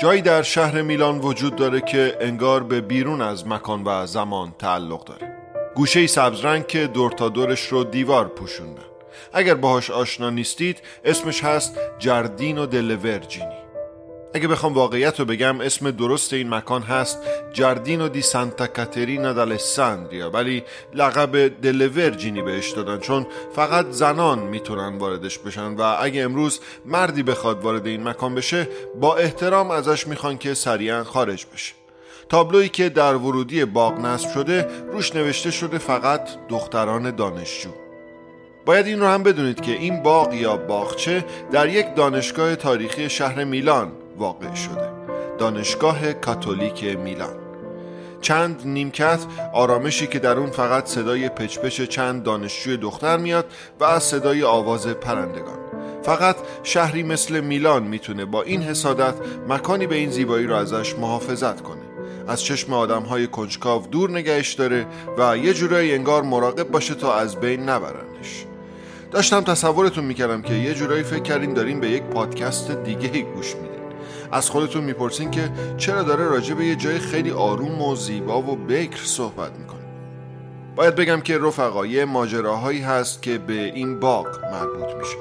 جایی در شهر میلان وجود داره که انگار به بیرون از مکان و زمان تعلق داره. گوشه سبز رنگ که دور تا دورش رو دیوار پوشوندن اگر باهاش آشنا نیستید اسمش هست جردین دل ورجینی. اگه بخوام واقعیت رو بگم اسم درست این مکان هست جردینو دی سانتا کاترینا دالساندریا ولی لقب دل ورجینی بهش دادن چون فقط زنان می‌تونن واردش بشن و اگه امروز مردی بخواد وارد این مکان بشه با احترام ازش می‌خوان که سریعا خارج بشه. تابلویی که در ورودی باغ نصب شده روش نوشته شده فقط دختران دانشجو. باید این رو هم بدونید که این باغ یا باغچه در یک دانشگاه تاریخی شهر میلان واقع شده. دانشگاه کاتولیک میلان. چند نیمکت آرامشی که در اون فقط صدای پچپچ چند دانشجوی دختر میاد و از صدای آواز پرندگان. فقط شهری مثل میلان می‌تونه با این حسادت مکانی به این زیبایی رو ازش محافظت کنه. از چشم آدم های کنجکاو دور نگهش داره و یه جورایی انگار مراقب باشه تا از بین نبرنش. داشتم تصورتون می‌کردم که یه جورایی فکر کردین داریم به یک پادکست دیگه گوش میدین. از خودتون می‌پرسین که چرا داره راجع به یه جای خیلی آروم و زیبا و بکر صحبت می‌کنه. باید بگم که رفقا یه ماجراهایی هست که به این باغ مربوط میشه.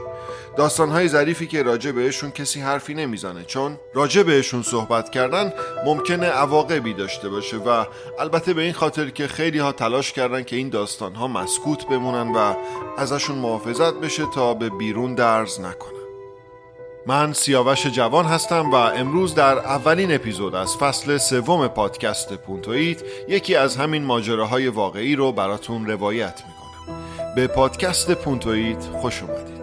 داستانهای ظریفی که راجع بهشون کسی حرفی نمی‌زنه چون راجع بهشون صحبت کردن ممکنه عواقبی داشته باشه و البته به این خاطر که خیلی ها تلاش کردن که این داستانها مسکوت بمونن و ازشون محافظت بشه تا به بیرون درز نکنن من سیاوش جوان هستم و امروز در اولین اپیزود از فصل سوم پادکست پونتویت یکی از همین ماجراهای واقعی رو براتون روایت می‌کنم. به پادکست پونتویت خوش اومدید.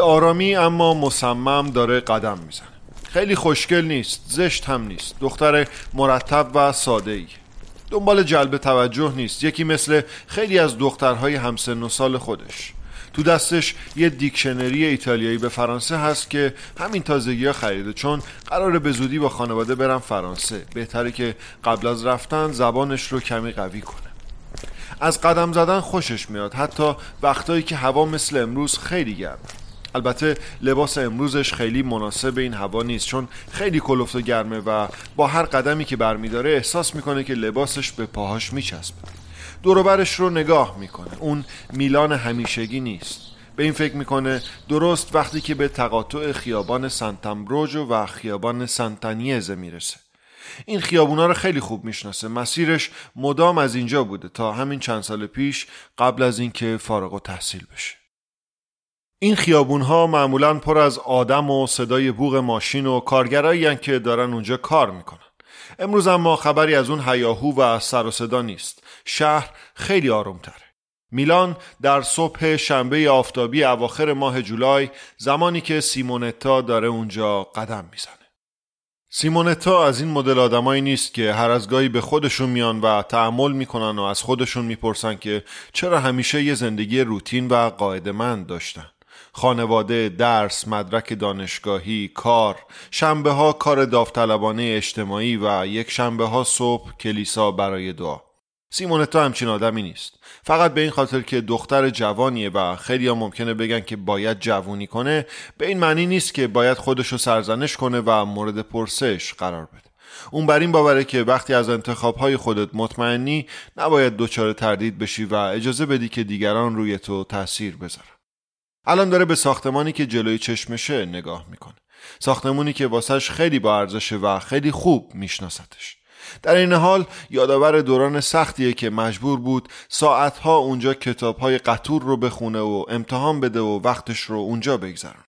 به آرامی اما مصمم داره قدم می‌زنه. خیلی خوشگل نیست زشت هم نیست. دختر مرتب و ساده ای دنبال جلب توجه نیست. یکی مثل خیلی از دخترهای همسن و سال خودش. تو دستش یه دیکشنری ایتالیایی به فرانسه هست که همین تازگی ها خریده. چون قراره به زودی با خانواده برم فرانسه. بهتره که قبل از رفتن زبانش رو کمی قوی کنه. از قدم زدن خوشش میاد. حتی وقتایی که هوا مثل امروز خیلی گرمه. البته لباس امروزش خیلی مناسب این هوا نیست چون خیلی کلفت و گرمه و با هر قدمی که برمیداره احساس می‌کنه که لباسش به پاهاش میچسبه. دوروبرش رو نگاه می‌کنه اون میلان همیشگی نیست. به این فکر می‌کنه درست وقتی که به تقاطع خیابان سنتمبروجو و خیابان سنتانیزه می‌رسه. این خیابونا رو خیلی خوب می‌شناسه. مسیرش مدام از اینجا بوده تا همین چند سال پیش قبل از اینکه فارغ و تحصیل بشه. این خیابون ها معمولا پر از آدم و صدای بوغ ماشین و کارگرایی که دارن اونجا کار می‌کنن. امروز اما خبری از اون هیاهو و سر و صدا نیست. شهر خیلی آرومتره. میلان در صبح شنبه آفتابی اواخر ماه جولای زمانی که سیمونتا داره اونجا قدم می‌زنه. سیمونتا از این مدل آدمایی نیست که هر از گاهی به خودشون میان و تحمل می‌کنن و از خودشون می‌پرسن که چرا همیشه یه زندگی روتین و قاعدمند داشتن. خانواده، درس، مدرک دانشگاهی، کار، شنبه ها کار داوطلبانه اجتماعی و یک شنبه ها صبح کلیسا برای دعا. سیمونتا همچین آدمی نیست. فقط به این خاطر که دختر جوانیه و خیلی ها ممکنه بگن که باید جوونی کنه به این معنی نیست که باید خودشو سرزنش کنه و مورد پرسش قرار بده. اون بر این باوره که وقتی از انتخابهای خودت مطمئنی نباید دچار تردید بشی و اجازه بدی که دیگران روی تو تاثیر بذارن. الان داره به ساختمانی که جلوی چشمشه نگاه می‌کنه. ساختمونی که واسش خیلی با ارزشه و خیلی خوب میشناستش در این حال یادآور دوران سختیه که مجبور بود ساعتها اونجا کتابهای قطور رو بخونه و امتحان بده و وقتش رو اونجا بگذرن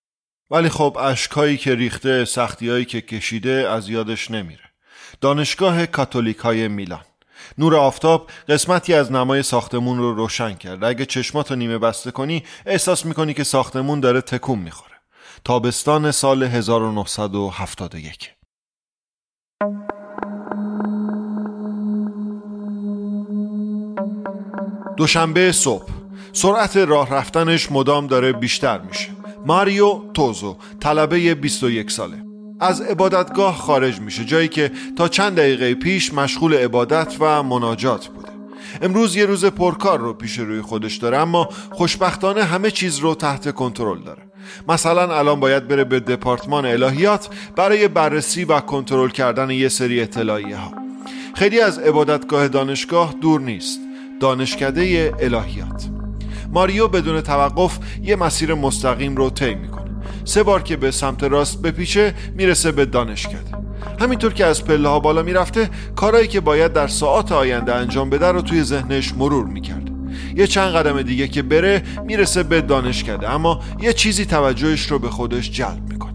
ولی خب اشکایی که ریخته سختیایی که کشیده از یادش نمیره. دانشگاه کاتولیک های میلان. نور آفتاب قسمتی از نمای ساختمون رو روشن کرد. اگه چشماتو نیمه بسته کنی احساس می‌کنی که ساختمون داره تکون می‌خوره. تابستان سال 1971 دوشنبه صبح. سرعت راه رفتنش مدام داره بیشتر میشه. ماریو توزو طلبه 21 ساله. از عبادتگاه خارج میشه جایی که تا چند دقیقه پیش مشغول عبادت و مناجات بوده. امروز یه روز پرکار رو پیش روی خودش داره اما خوشبختانه همه چیز رو تحت کنترل داره. مثلا الان باید بره به دپارتمان الهیات برای بررسی و کنترل کردن یه سری اطلاعیه ها خیلی از عبادتگاه دانشگاه دور نیست. دانشکده الهیات. ماریو بدون توقف یه مسیر مستقیم رو طی می‌کنه. سه بار که به سمت راست بپیچه می‌رسه به دانشکده. همینطور که از پله ها بالا می‌رفته کارایی که باید در ساعات آینده انجام بده رو توی ذهنش مرور می‌کرد. یه چند قدم دیگه که بره می‌رسه به دانشکده اما یه چیزی توجهش رو به خودش جلب می‌کنه.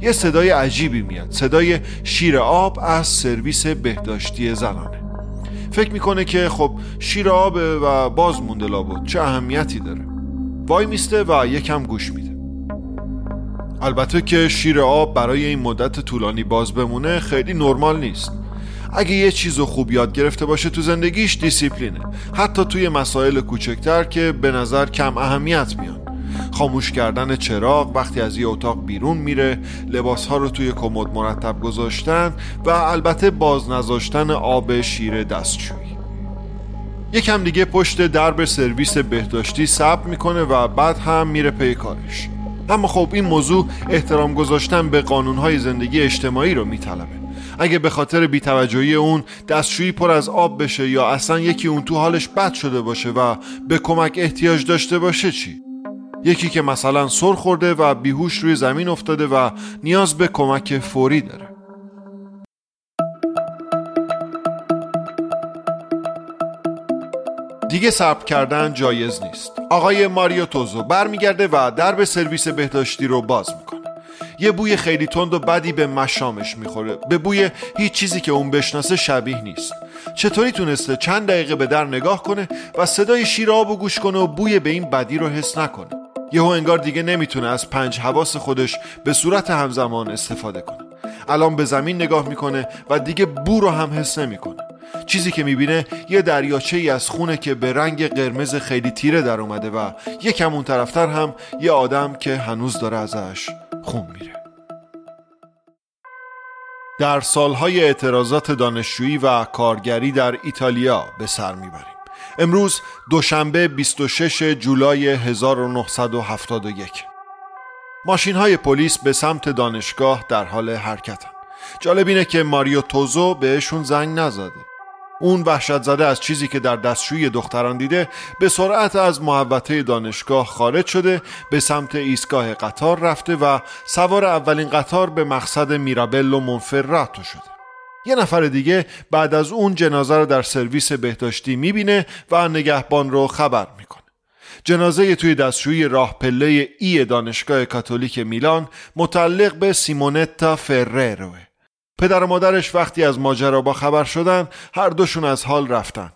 یه صدای عجیبی میاد صدای شیر آب از سرویس بهداشتی زنانه. فکر می‌کنه که خب شیر آب و باز مونده لابد چه اهمیتی داره؟ وای میسته و یکم گوش میده. البته که شیر آب برای این مدت طولانی باز بمونه خیلی نرمال نیست. اگه یه چیز رو خوب یاد گرفته باشه تو زندگیش دیسیپلینه. حتی توی مسائل کوچکتر که به نظر کم اهمیت میان. خاموش کردن چراغ وقتی از یه اتاق بیرون میره لباس ها رو توی کمد مرتب گذاشتن و البته باز نذاشتن آب شیر دستشویی. یکم دیگه پشت درب سرویس بهداشتی ثبت می‌کنه و بعد هم میره پی کارش. اما خب این موضوع احترام گذاشتن به قانونهای زندگی اجتماعی رو میطلبه اگه به خاطر بیتوجهی اون دستشویی پر از آب بشه یا اصلا یکی اون تو حالش بد شده باشه و به کمک احتیاج داشته باشه چی؟ یکی که مثلا سر خورده و بیهوش روی زمین افتاده و نیاز به کمک فوری داره دیگه صبر کردن جایز نیست. آقای ماریو توزو برمیگرده و درب سرویس بهداشتی رو باز می‌کنه. یه بوی خیلی تند و بدی به مشامش می‌خوره. به بوی هیچ چیزی که اون بشناسه شبیه نیست. چطوری تونسته چند دقیقه به در نگاه کنه و صدای شیر آب و گوش کنه و بوی به این بدی رو حس نکنه. یهو انگار دیگه نمی‌تونه از پنج حواس خودش به صورت همزمان استفاده کنه. الان به زمین نگاه می‌کنه و دیگه بو رو هم حس نمی‌کنه. چیزی که می‌بینه یه دریاچه ای از خونه که به رنگ قرمز خیلی تیره در اومده و یکم اون طرفتر هم یه آدم که هنوز داره ازش خون میره. در سالهای اعتراضات دانشجویی و کارگری در ایتالیا به سر می‌بریم. امروز دوشنبه 26 جولای 1971 ماشین های پلیس به سمت دانشگاه در حال حرکتن. جالب اینه که ماریو توزو بهشون زنگ نزده. اون وحشت زده از چیزی که در دستشوی دختران دیده به سرعت از محوطه دانشگاه خارج شده به سمت ایستگاه قطار رفته و سوار اولین قطار به مقصد میرابلو منفراتو شده. یه نفر دیگه بعد از اون جنازه رو در سرویس بهداشتی می‌بینه و نگهبان رو خبر می‌کنه. جنازه توی دستشویی راه پله ای دانشگاه کاتولیک میلان متعلق به سیمونتا فرروه پدر و مادرش وقتی از ماجرا با خبر شدن هر دوشون از حال رفتن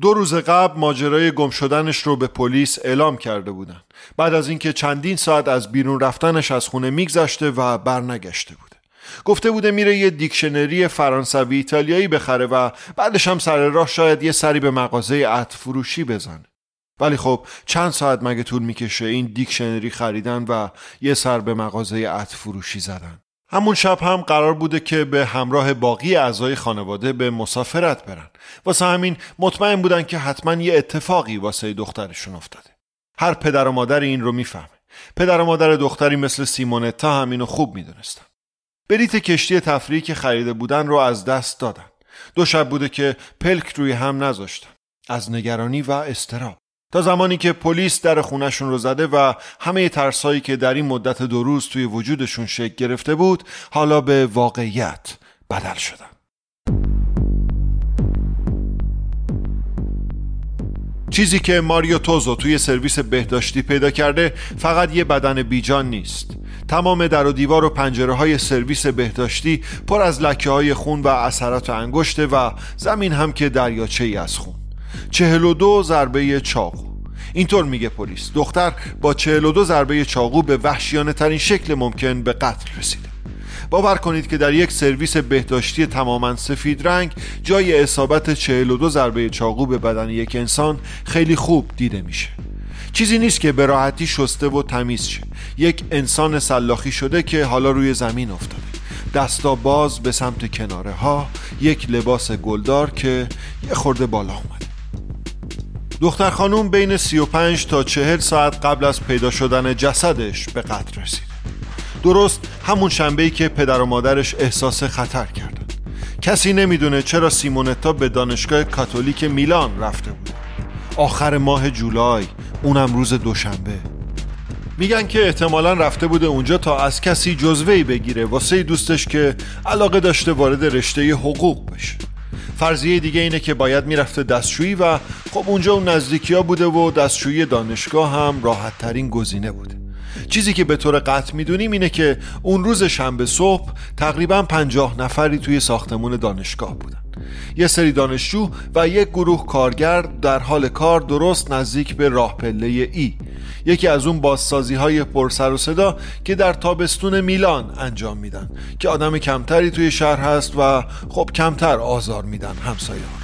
دو روز قبل ماجرای گم شدنش رو به پلیس اعلام کرده بودن بعد از اینکه چندین ساعت از بیرون رفتنش از خونه میگذشته و برنگشته بوده. گفته بوده میره یه دیکشنری فرانسوی ایتالیایی بخره و بعدش هم سر راه شاید یه سری به مغازه عطر فروشی بزنه. ولی خب چند ساعت مگه طول می‌کشه این دیکشنری خریدن و یه سر به مغازه عطر فروشی زدن؟ همون شب هم قرار بوده که به همراه باقی اعضای خانواده به مسافرت برن. واسه همین مطمئن بودن که حتما یه اتفاقی واسه دخترشون افتاده. هر پدر و مادر این رو می‌فهمه. پدر و مادر دختری مثل سیمونتا همینو خوب می‌دونستن. بلیت کشتی تفریحی که خریده بودن رو از دست دادن. دو شب بوده که پلک روی هم نذاشتن. از نگرانی و استراب تا زمانی که پلیس در خونشون رو زده و همه ترسایی که در این مدت دو روز توی وجودشون شکل گرفته بود حالا به واقعیت بدل شدن. چیزی که ماریو توزو توی سرویس بهداشتی پیدا کرده فقط یه بدن بیجان نیست. تمام در و دیوار و پنجره های سرویس بهداشتی پر از لکه های خون و اثرات انگشته و زمین هم که دریاچه ای از خون. چهل و دو ضربه چاقو. اینطور میگه پلیس. دختر با چهل و دو ضربه چاقو به وحشیانه ترین شکل ممکن به قتل رسیده. باور کنید که در یک سرویس بهداشتی تماما سفید رنگ جای اصابت 42 ضربه چاقو به بدن یک انسان خیلی خوب دیده میشه. چیزی نیست که به راحتی شسته و تمیز شه. یک انسان سلاخی شده که حالا روی زمین افتاده. دستا باز به سمت کناره ها یک لباس گلدار که یه خورده بالا اومده. دختر خانوم بین 35 تا 40 ساعت قبل از پیدا شدن جسدش به قتل رسیده درست همون شنبهی که پدر و مادرش احساس خطر کردن کسی نمی‌دونه چرا سیمونتا به دانشگاه کاتولیک میلان رفته بود. آخر ماه جولای اونم روز دوشنبه. میگن که احتمالا رفته بوده اونجا تا از کسی جزوهی بگیره واسه دوستش که علاقه داشته وارد رشته حقوق بشه. فرضیه دیگه اینه که باید می‌رفته دستشویی و خب اونجا اون نزدیکی ها بوده و دستشویی دانشگاه هم راحت ترین گزینه بوده. چیزی که به طور قطع می‌دونیم اینه که اون روز شنبه صبح تقریبا پنجاه نفری توی ساختمون دانشگاه بودن. یه سری دانشجو و یک گروه کارگر در حال کار درست نزدیک به راه پله ای. یکی از اون بازسازی های پرسر و صدا که در تابستون میلان انجام میدن که آدم کمتری توی شهر هست و خب کمتر آزار میدن همسایه ها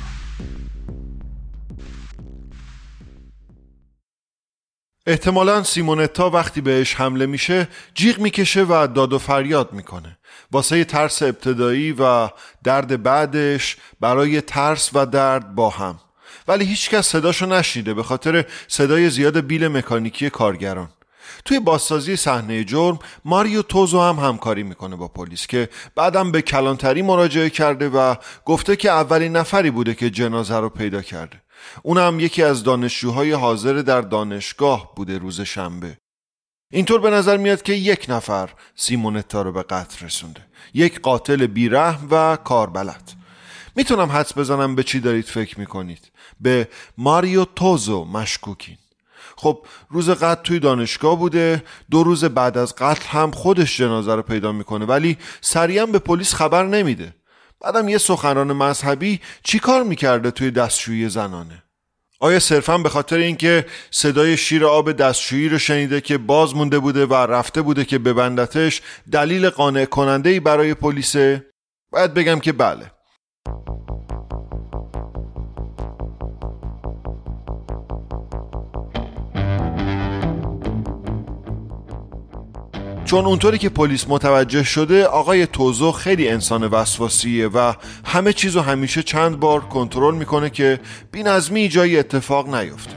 احتمالا سیمونتا وقتی بهش حمله میشه جیغ می‌کشه و داد و فریاد می‌کنه. واسه ترس ابتدایی و درد بعدش برای ترس و درد با هم. ولی هیچکس صداشو نشنیده به خاطر صدای زیاد بیل مکانیکی کارگران. توی بازسازی صحنه جرم ماریو توزو هم همکاری می‌کنه با پلیس که بعدم به کلانتری مراجعه کرده و گفته که اولین نفری بوده که جنازه رو پیدا کرده. اونم یکی از دانشجوهای حاضر در دانشگاه بوده روز شنبه. اینطور به نظر میاد که یک نفر سیمونتا رو به قتل رسونده. یک قاتل بیرحم و کاربلد. می‌تونم حدس بزنم به چی دارید فکر می‌کنید؟ به ماریو توزو مشکوکین. خب روز قتل توی دانشگاه بوده دو روز بعد از قتل هم خودش جنازه رو پیدا می‌کنه ولی سریعا به پلیس خبر نمیده. بعدم یه سخنران مذهبی چیکار می‌کرده توی دستشویی زنانه آیا صرفا به خاطر اینکه صدای شیر آب دستشویی رو شنیده که باز مونده بوده و رفته بوده که ببندتش دلیل قانع کننده ای برای پلیسه؟ باید بگم که بله چون اونطوری که پلیس متوجه شده آقای توزو خیلی انسان وسواسیه و همه چیزو همیشه چند بار کنترل می‌کنه که بینظمی جایی اتفاق نیفته.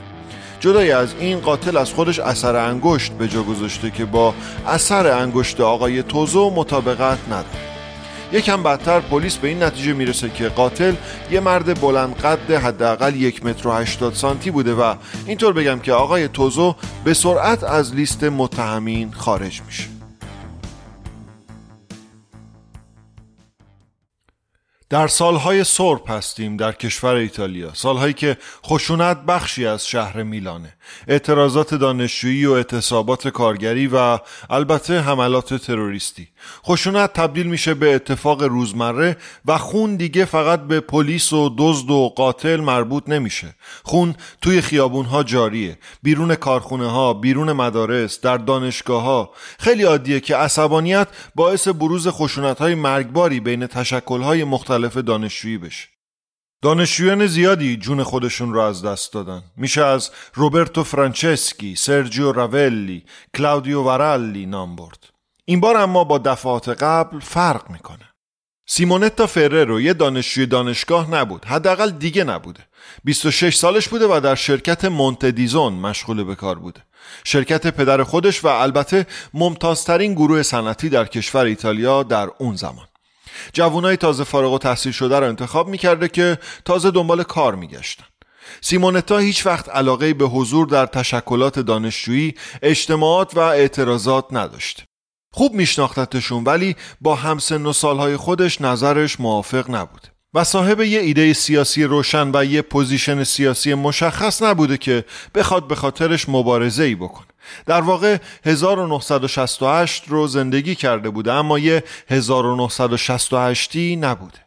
جدای از این قاتل از خودش اثر انگشت به جا گذاشته که با اثر انگشت آقای توزو مطابقت نداره. یکم بدتر پلیس به این نتیجه می‌رسه که قاتل یه مرد بلند قد حداقل یک متر و هشتاد سانتی بوده و اینطور بگم که آقای توزو به سرعت از لیست متهمین خارج میشه. در سالهای سرب هستیم در کشور ایتالیا سالهایی که خشونت بخشی از شهر میلانه. اعتراضات دانشجویی و اعتصابات کارگری و البته حملات تروریستی. خشونت تبدیل میشه به اتفاق روزمره و خون دیگه فقط به پلیس و دزد و قاتل مربوط نمیشه. خون توی خیابون ها جاریه. بیرون کارخونه ها بیرون مدارس در دانشگاه ها خیلی عادیه که عصبانیت باعث بروز خشونت های مرگباری بین تشکل های مختلف دانشجویی بشه. دانشجویان زیادی جون خودشون را از دست دادن. میشه از روبرتو فرانچسکی، سرجیو راولی، کلاودیو ورالی نام برد. این بار اما با دفعات قبل فرق می‌کنه. سیمونتا فررو یه دانشجوی دانشگاه نبود حداقل دیگه نبوده. 26 سالش بوده و در شرکت مونتدیزون مشغول به کار بوده. شرکت پدر خودش و البته ممتازترین گروه صنعتی در کشور ایتالیا در اون زمان. جوانای تازه فارغ و تحصیل شده رو انتخاب می‌کرده که تازه دنبال کار میگشتن. سیمونتا هیچ وقت علاقه به حضور در تشکلات دانشجویی، اجتماعات و اعتراضات نداشت. خوب میشناختتشون ولی با همسن و سالهای خودش نظرش موافق نبود. و صاحب یه ایده سیاسی روشن و یه position سیاسی مشخص نبوده که بخواد به خاطرش مبارزه ای بکنه. در واقع 1968 رو زندگی کرده بوده اما یه 1968 نبوده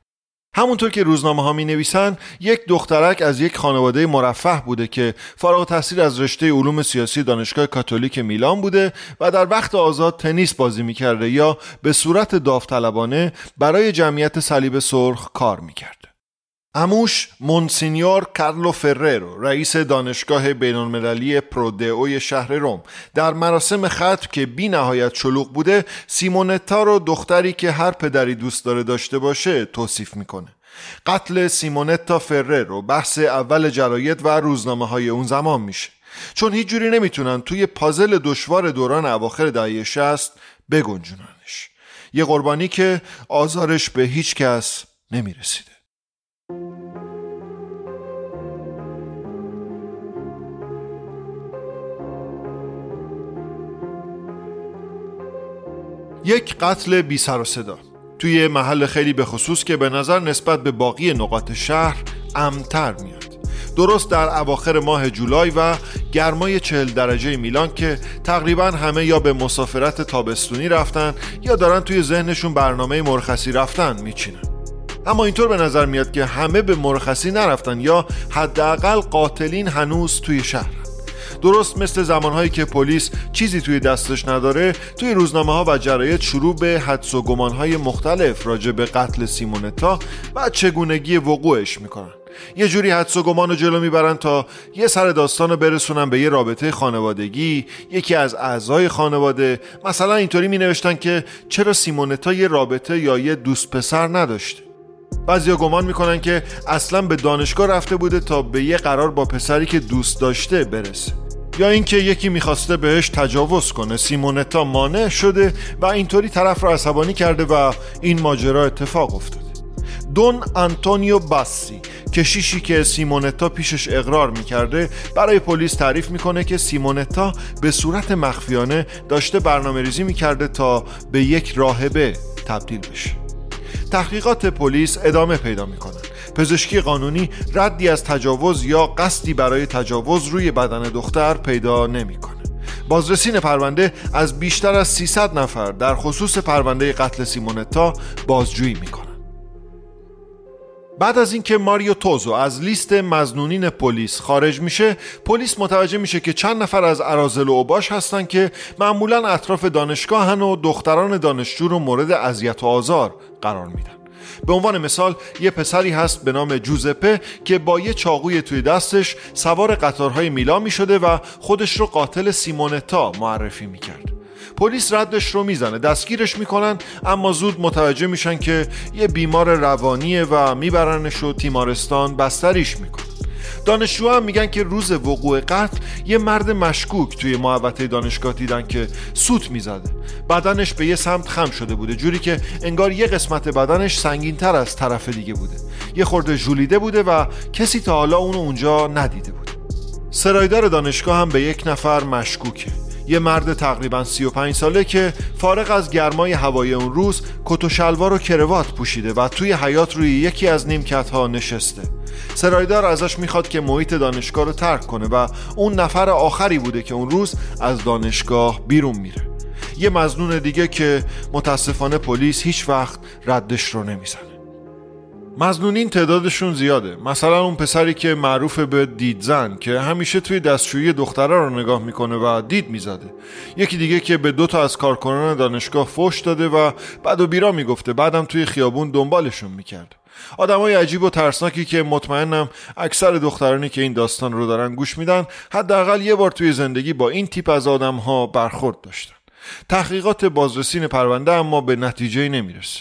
همونطور که روزنامه ها می نویسن یک دخترک از یک خانواده مرفه بوده که فارغ تحصیل از رشته علوم سیاسی دانشگاه کاتولیک میلان بوده و در وقت آزاد تنیس بازی می کرده یا به صورت داوطلبانه برای جمعیت صلیب سرخ کار می کرده. اموش مونسینیور کارلو فررو رئیس دانشگاه بینالمللی پرودئوی شهر روم. در مراسم ختم که بی نهایت شلوغ بوده سیمونتا رو دختری که هر پدری دوست داره داشته باشه توصیف می‌کنه. قتل سیمونتا فررو بحث اول جراید و روزنامه های اون زمان میشه. چون هیچ جوری نمی‌تونن توی پازل دشوار دوران اواخر دهه 60 بگنجوننش. یه قربانی که آزارش به هیچ کس نمی‌رسیده. یک قتل بی سر و صدا. توی محل خیلی به خصوص که به نظر نسبت به باقی نقاط شهر امتر میاد. درست در اواخر ماه جولای و گرمای چهل درجه میلان که تقریبا همه یا به مسافرت تابستونی رفتن یا دارن توی ذهنشون برنامه مرخصی رفتن میچینن. اما اینطور به نظر میاد که همه به مرخصی نرفتن یا حداقل قاتلین هنوز توی شهر. درست مثل زمانهایی که پلیس چیزی توی دستش نداره توی روزنامه ها و جراید شروع به حدس و گمانهای مختلف راجع به قتل سیمونتا و چگونگی وقوعش می‌کنن. یه جوری حدس و گمان رو جلو می‌برن تا یه سر داستان رو برسونن به یه رابطه خانوادگی یکی از اعضای خانواده. مثلا اینطوری می نوشتن که چرا سیمونتا یه رابطه یا یه دوست پسر نداشته؟ بعضیا گمان می‌کنن که اصلا به دانشگاه رفته بوده تا به یه قرار با پسری که دوست داشته برسه. یا اینکه یکی می‌خواسته بهش تجاوز کنه. سیمونتا مانع شده و اینطوری طرف رو عصبانی کرده و این ماجرا اتفاق افتاده. دون آنتونیو باسی کشیشی که سیمونتا پیشش اقرار می‌کرده برای پلیس تعریف می‌کنه که سیمونتا به صورت مخفیانه داشته برنامه ریزی می‌کرده تا به یک راهبه تبدیل بشه. تحقیقات پلیس ادامه پیدا می‌کنن پزشکی قانونی ردی از تجاوز یا قصدی برای تجاوز روی بدن دختر پیدا نمی‌کنه. بازرسین پرونده از بیشتر از 300 نفر در خصوص پرونده قتل سیمونتا بازجویی می‌کنن. بعد از اینکه ماریو توزو از لیست مزنونین پلیس خارج میشه پلیس متوجه میشه که چند نفر از ارازل و اوباش هستن که معمولا اطراف دانشگاهن و دختران دانشجو رو مورد اذیت و آزار قرار میدن به عنوان مثال یه پسری هست به نام جوزپه که با یه چاقوی توی دستش سوار قطارهای میلا می شده و خودش رو قاتل سیمونتا معرفی می کرد. پلیس ردش رو می‌زنه دستگیرش می‌کنن اما زود متوجه میشن که یه بیمار روانیه و میبرنش و تیمارستان بستریش می‌کنن دانشجو هم میگن که روز وقوع قتل یه مرد مشکوک توی محوطه دانشگاه دیدن که سوت می‌زده. بدنش به یه سمت خم شده بوده جوری که انگار یه قسمت بدنش سنگین تر از طرف دیگه بوده. یه خورده ژولیده بوده و کسی تا حالا اونو اونجا ندیده بود سرایدار دانشگاه هم به یک نفر مشکوکه. یه مرد تقریبا 35 ساله که فارغ از گرمای هوای اون روز کت و شلوار و کروات پوشیده و توی حیات روی یکی از نیمکت ها نشسته. سرایدار ازش می‌خواد که محیط دانشگاه رو ترک کنه و اون نفر آخری بوده که اون روز از دانشگاه بیرون میره. یه مزنون دیگه که متاسفانه پلیس هیچ وقت ردش رو نمی‌زنه. مزنونین تعدادشون زیاده. مثلا اون پسری که معروف به دیدزن که همیشه توی دستشویی دختره رو نگاه می‌کنه و دید می‌زده. یکی دیگه که به دوتا از کارکنان دانشگاه فوش داده و بعد و بیرا می‌گفته بعدم توی خیابون دنبالشون می‌کرد. آدمای عجیب و ترسناکی که مطمئنم اکثر دخترانی که این داستان رو دارن گوش میدن حداقل یه بار توی زندگی با این تیپ از آدم ها برخورد داشتن. تحقیقات بازرسین پرونده اما به نتیجه نمی‌رسه.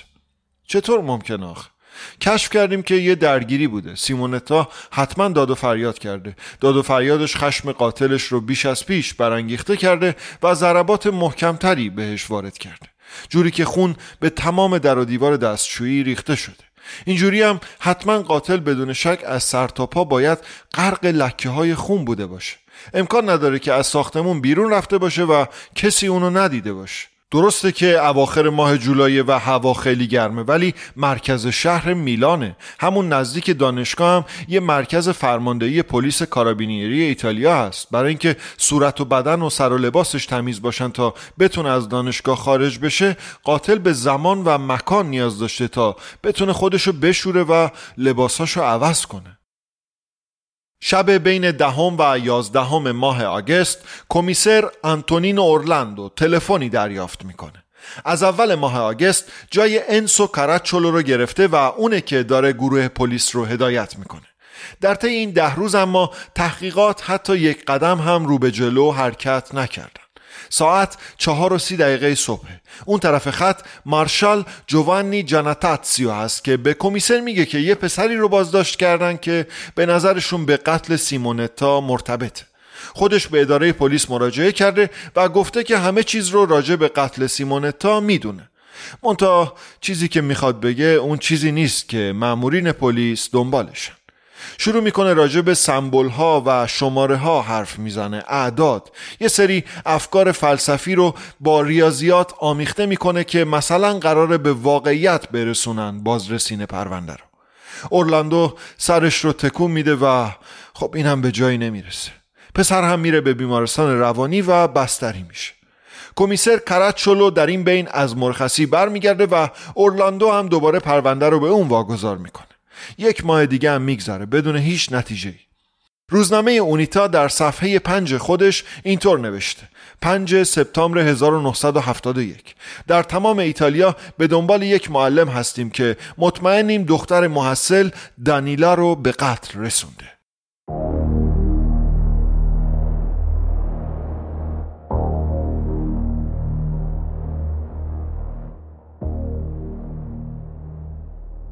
چطور ممکن آخه؟ کشف کردیم که یه درگیری بوده. سیمونتا حتما داد و فریاد کرده. داد و فریادش خشم قاتلش رو بیش از پیش برانگیخته کرده و ضربات محکمتری بهش وارد کرده. جوری که خون به تمام در و دیوار دستشویی ریخته شده. اینجوری هم حتما قاتل بدون شک از سر تا پا باید غرق لکه های خون بوده باشه. امکان نداره که از ساختمون بیرون رفته باشه و کسی اونو ندیده باشه. درسته که اواخر ماه جولای و هوا خیلی گرمه ولی مرکز شهر میلانه. همون نزدیک دانشگاه هم یه مرکز فرماندهی پلیس کارابینیری ایتالیا هست. برای اینکه صورت و بدن و سر و لباسش تمیز باشن تا بتونه از دانشگاه خارج بشه قاتل به زمان و مکان نیاز داشته تا بتونه خودشو بشوره و لباساشو عوض کنه. شب بین دهم و یازدهم ماه آگست کمیسر آنتونین اورلندو تلفنی دریافت می‌کنه. از اول ماه آگست جای انسو کارچولو رو گرفته و اونه که داره گروه پلیس رو هدایت می‌کنه. در طی این ده روز اما تحقیقات حتی یک قدم هم رو به جلو حرکت نکردن ساعت چهار و سی دقیقه صبح. اون طرف خط مارشال جوانی جاناتاتسیو هست که به کمیسر میگه که یه پسری رو بازداشت کردن که به نظرشون به قتل سیمونتا مرتبطه. خودش به اداره پلیس مراجعه کرده و گفته که همه چیز رو راجع به قتل سیمونتا می‌دونه. منتها چیزی که می‌خواد بگه اون چیزی نیست که مامورین پلیس دنبالشن. شروع می‌کنه راجع به سمبل ها و شماره ها حرف می‌زنه. اعداد. یه سری افکار فلسفی رو با ریاضیات آمیخته می‌کنه که مثلا قراره به واقعیت برسونن. بازرسین پرونده رو. اورلاندو سرش رو تکون میده و خب این هم به جایی نمی‌رسه. پسر هم میره به بیمارستان روانی و بستری میشه. کمیسر کراتچولو در این بین از مرخصی برمیگرده و اورلاندو هم دوباره پرونده رو به اون واگذار می‌کنه. یک ماه دیگه هم میگذره بدون هیچ نتیجه روزنامه اونیتا در صفحه پنج خودش اینطور نوشته. 5 سپتامبر 1971 در تمام ایتالیا به دنبال یک معلم هستیم که مطمئنیم دختر محصل دانیلا رو به قتل رسونده.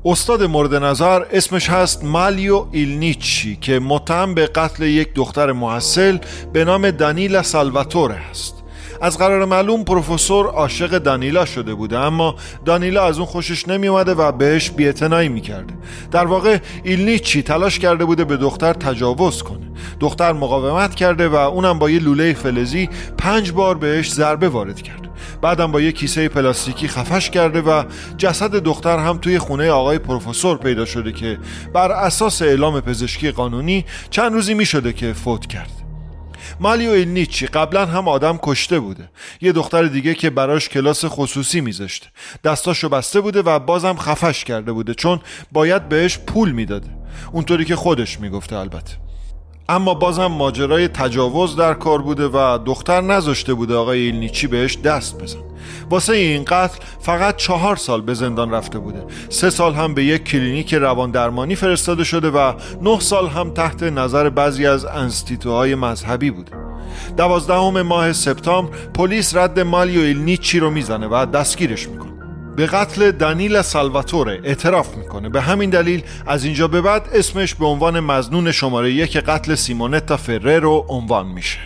استاد مورد نظر اسمش هست مالیو ایلنیچی که متهم به قتل یک دختر محصل به نام دانیلا سالواتوره است. از قرار معلوم پروفسور عاشق دانیلا شده بوده اما دانیلا از اون خوشش نمی اومده و بهش بیعتنایی می‌کرده. در واقع ایلنیچی تلاش کرده بوده به دختر تجاوز کنه. دختر مقاومت کرده و اونم با یه لوله فلزی پنج بار بهش ضربه وارد کرده بعدم با یه کیسه پلاستیکی خفش کرده و جسد دختر هم توی خونه آقای پروفسور پیدا شده که بر اساس اعلام پزشکی قانونی چند روزی می شده که فوت کرد. مالیو ایلنیچی قبلا هم آدم کشته بوده. یه دختر دیگه که براش کلاس خصوصی میذاشته دستاشو بسته بوده و بازم خفش کرده بوده چون باید بهش پول می‌داده. اونطوری که خودش می‌گفته البته. اما بازم ماجرای تجاوز در کار بوده و دختر نذاشته بوده آقای ایلنیچی بهش دست بزن. واسه این قتل فقط چهار سال به زندان رفته بوده. سه سال هم به یک کلینیک روان درمانی فرستاده شده و نه سال هم تحت نظر بعضی از انستیتوهای مذهبی بوده. دوازدهم ماه سپتامبر پلیس رد مالیو ایلنیچی رو می‌زنه و دستگیرش می‌کنه. به قتل دانیل سالواتوره اعتراف می‌کنه. به همین دلیل از اینجا به بعد اسمش به عنوان مظنون شماره یک قتل سیمونتا فررو عنوان میشه.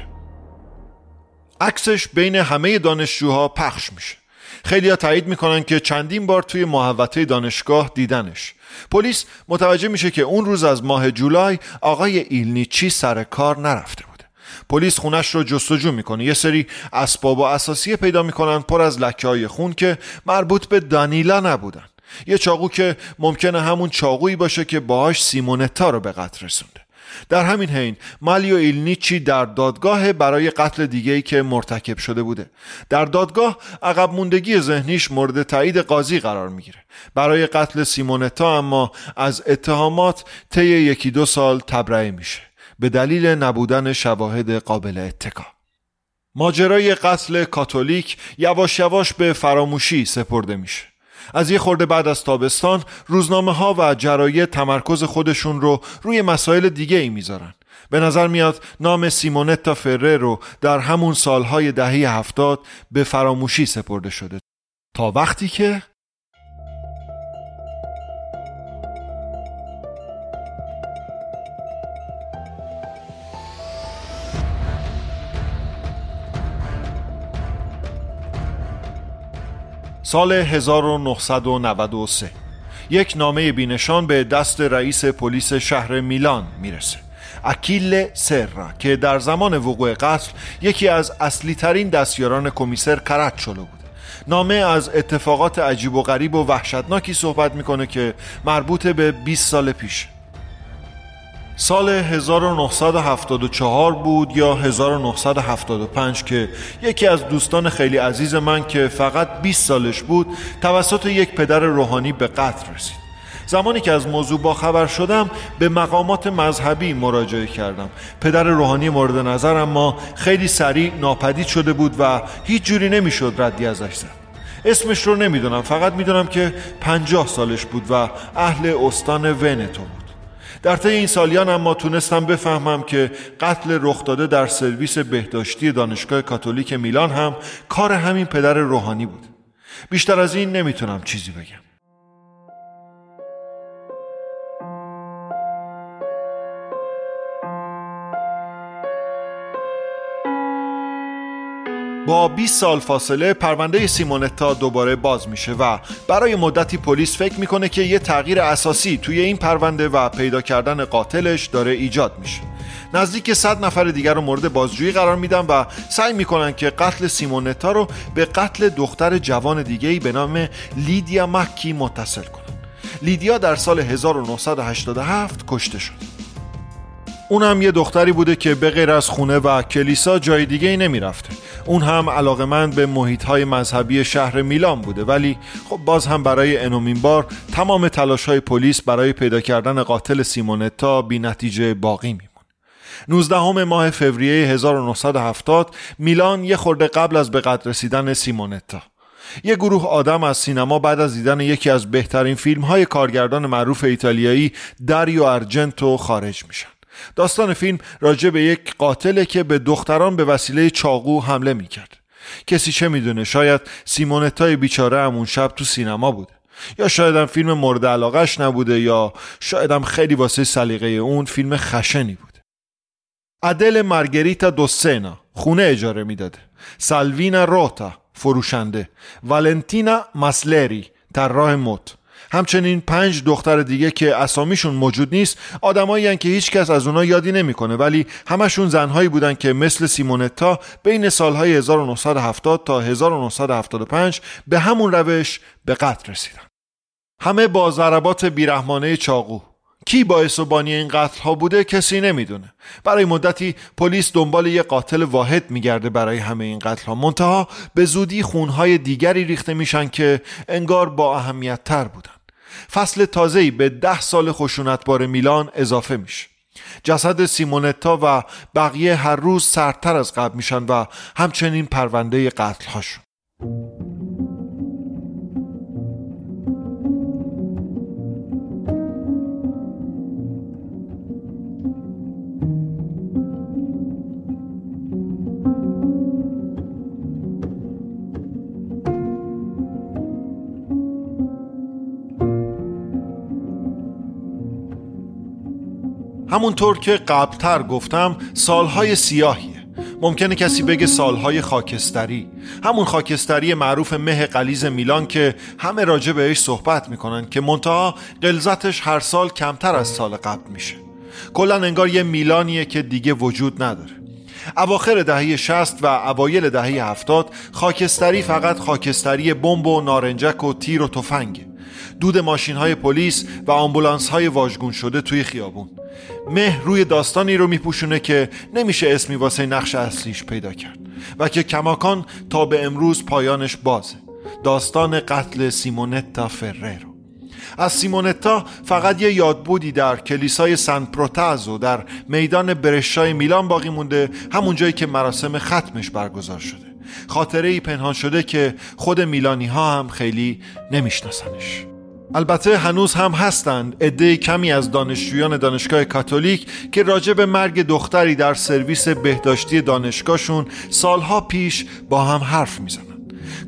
عکسش بین همه دانشجوها پخش میشه. خیلی تایید می‌کنن که چندین بار توی محوطه دانشگاه دیدنش. پلیس متوجه میشه که اون روز از ماه جولای آقای ایلنیچی سر کار نرفته بود. پلیس خونش رو جستجو می‌کنه. یه سری اسباب و اساسیه پیدا می‌کنن پر از لکه های خون که مربوط به دانیلا نبودن. یه چاقو که ممکنه همون چاقویی باشه که باهاش سیمونتا رو به قتل رسونده. در همین حین مالیو ایلنیچی در دادگاه برای قتل دیگه که مرتکب شده بوده. در دادگاه عقب موندگی ذهنیش مورد تایید قاضی قرار می‌گیره. برای قتل سیمونتا اما از اتهامات طی یکی دو سال تبرئه میشه. به دلیل نبودن شواهد قابل اتکا. ماجرای قتل کاتولیک یواش یواش به فراموشی سپرده میشه. از یه خورده بعد از تابستان روزنامه ها و جراید تمرکز خودشون رو روی مسائل دیگه ای می‌ذارن. به نظر میاد نام سیمونتا فره رو در همون سالهای دهه هفتاد به فراموشی سپرده شده. تا وقتی که سال 1993 یک نامه بینشان به دست رئیس پلیس شهر میلان می‌رسه. اکیل سرا که در زمان وقوع قتل یکی از اصلی ترین دستیاران کمیسر کراتچولو بود. نامه از اتفاقات عجیب و غریب و وحشتناکی صحبت می‌کنه که مربوط به 20 سال پیش. سال 1974 بود یا 1975 که یکی از دوستان خیلی عزیز من که فقط 20 سالش بود توسط یک پدر روحانی به قتل رسید. زمانی که از موضوع با خبر شدم به مقامات مذهبی مراجعه کردم. پدر روحانی مورد نظر اما خیلی سریع ناپدید شده بود و هیچ جوری نمی‌شد ردی ازش زد. اسمش رو نمی‌دونم فقط می‌دونم که پنجاه سالش بود و اهل استان ونتو بود. در طی این سالیان اما تونستم بفهمم که قتل رخ داده در سرویس بهداشتی دانشگاه کاتولیک میلان هم کار همین پدر روحانی بود. بیشتر از این نمی‌تونم چیزی بگم. با 20 سال فاصله پرونده سیمونتا دوباره باز میشه و برای مدتی پلیس فکر می‌کنه که یه تغییر اساسی توی این پرونده و پیدا کردن قاتلش داره ایجاد میشه. نزدیک 100 نفر دیگر رو مورد بازجویی قرار میدن و سعی می‌کنن که قتل سیمونتا رو به قتل دختر جوان دیگه به نام لیدیا مکی متصل کنن. لیدیا در سال 1987 کشته شد. اونم یه دختری بوده که به غیر از خونه و کلیسا جای دیگه ای نمی‌رفته. اون هم علاقمند به محیط های مذهبی شهر میلان بوده. ولی خب باز هم برای انومین بار تمام تلاش های پلیس برای پیدا کردن قاتل سیمونتا بی نتیجه باقی می‌مونه. 19 ماه فوریه 1970 میلان یه خورده قبل از به قدر رسیدن سیمونتا. یه گروه آدم از سینما بعد از دیدن یکی از بهترین فیلم های کارگردان معروف ایتالیایی داریو ارجنتو خارج میشن. داستان فیلم راجع به یک قاتله که به دختران به وسیله چاقو حمله می‌کرد. کسی چه می‌دونه؟ شاید سیمونتای بیچاره همون شب تو سینما بوده. یا شاید هم فیلم مورد علاقش نبوده یا شاید هم خیلی واسه سلیقه اون فیلم خشنی بوده. ادل مارگریتا دوسینا خونه اجاره می‌داده. سالوینا روتا فروشنده. والنتینا مسلری طراح مد همچنین پنج دختر دیگه که اسامیشون موجود نیست آدمایی که هیچ کس از اونها یادی نمی‌کنه ولی همشون زنهایی بودن که مثل سیمونتا بین سالهای 1970 تا 1975 به همون روش به قتل رسیدن. همه با ضربات بیرحمانه چاقو. کی باعث و بانی این قتل ها بوده کسی نمی‌دونه. برای مدتی پلیس دنبال یه قاتل واحد میگرده برای همه این قتل ها منتها به زودی خونهای دیگری ریخته میشن که انگار با اهمیت تر بودن. فصل تازه‌ای به ده سال خشونتبار میلان اضافه میشه. جسد سیمونتا و بقیه هر روز سرتر از قبل میشن و همچنین پرونده قتل همونطور که قبلتر گفتم سالهای سیاهیه. ممکنه کسی بگه سالهای خاکستری. همون خاکستری معروف مه قلیز میلان که همه راجع بهش صحبت می‌کنن که منتها قلزتش هر سال کمتر از سال قبل میشه. کلا انگار یه میلانیه که دیگه وجود نداره. اواخر دهه 60 و اوایل دهه 70 خاکستری فقط خاکستری بمب و نارنجک و تیر و تفنگه. دود ماشین های پلیس و آمبولانس های واژگون شده توی خیابون. مه روی داستانی رو میپوشونه که نمیشه اسمی واسه نقش اصلیش پیدا کرد و که کماکان تا به امروز پایانش بازه. داستان قتل سیمونتا فررو از سیمونتا فقط یه یادبودی در کلیسای سن پروتازو در میدان برشای میلان باقی مونده همون جایی که مراسم ختمش برگزار شده. خاطره ای پنهان شده که خود میلانی ها هم خیلی نمیشناسنش. البته هنوز هم هستند. عده کمی از دانشجویان دانشگاه کاتولیک که راجع به مرگ دختری در سرویس بهداشتی دانشگاهشون سالها پیش با هم حرف می‌زنند.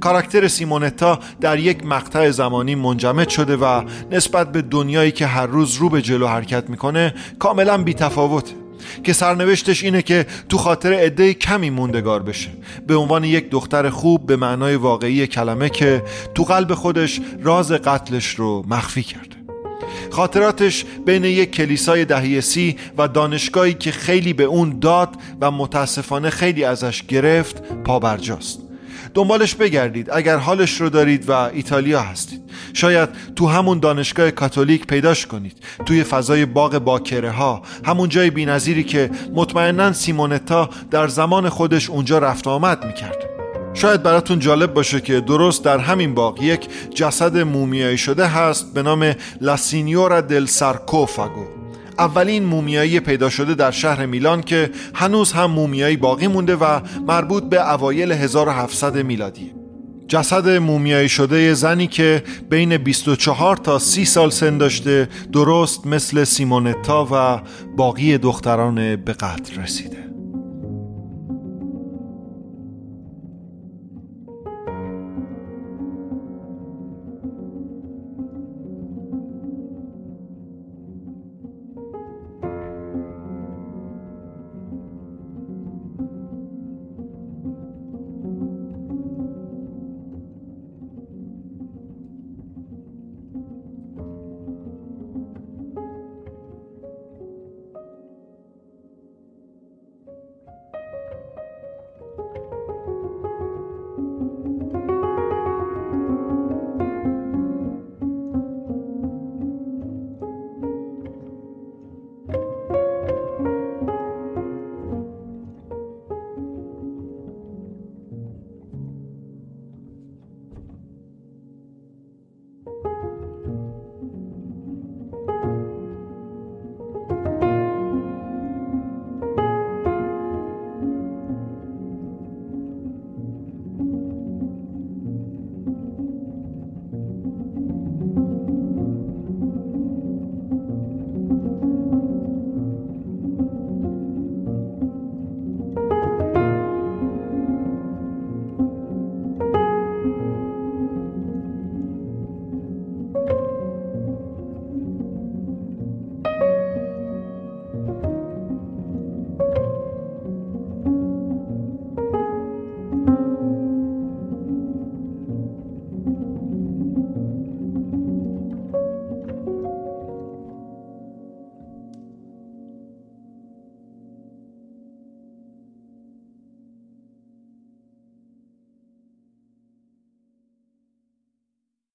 کاراکتر سیمونتا در یک مقطع زمانی منجمد شده و نسبت به دنیایی که هر روز رو به جلو حرکت می‌کنه کاملا بیتفاوته. که سرنوشتش اینه که تو خاطر عده کمی موندگار بشه. به عنوان یک دختر خوب به معنای واقعی کلمه که تو قلب خودش راز قتلش رو مخفی کرده. خاطراتش بین یک کلیسای دهی سی و دانشگاهی که خیلی به اون داد و متاسفانه خیلی ازش گرفت پابرجاست. دنبالش بگردید اگر حالش رو دارید و ایتالیا هستید. شاید تو همون دانشگاه کاتولیک پیداش کنید. توی فضای باغ باکره ها همون جای بینظیری که مطمئنا سیمونتا در زمان خودش اونجا رفت آمد می‌کرد. شاید براتون جالب باشه که درست در همین باغ یک جسد مومیایی شده هست به نام لاسینیورا دل سارکوفاگو. اولین مومیایی پیدا شده در شهر میلان که هنوز هم مومیایی باقی مونده و مربوط به اوایل 1700 میلادی. جسد مومیایی شده زنی که بین 24 تا 30 سال سن داشته درست مثل سیمونتا و باقی دختران به قتل رسیده.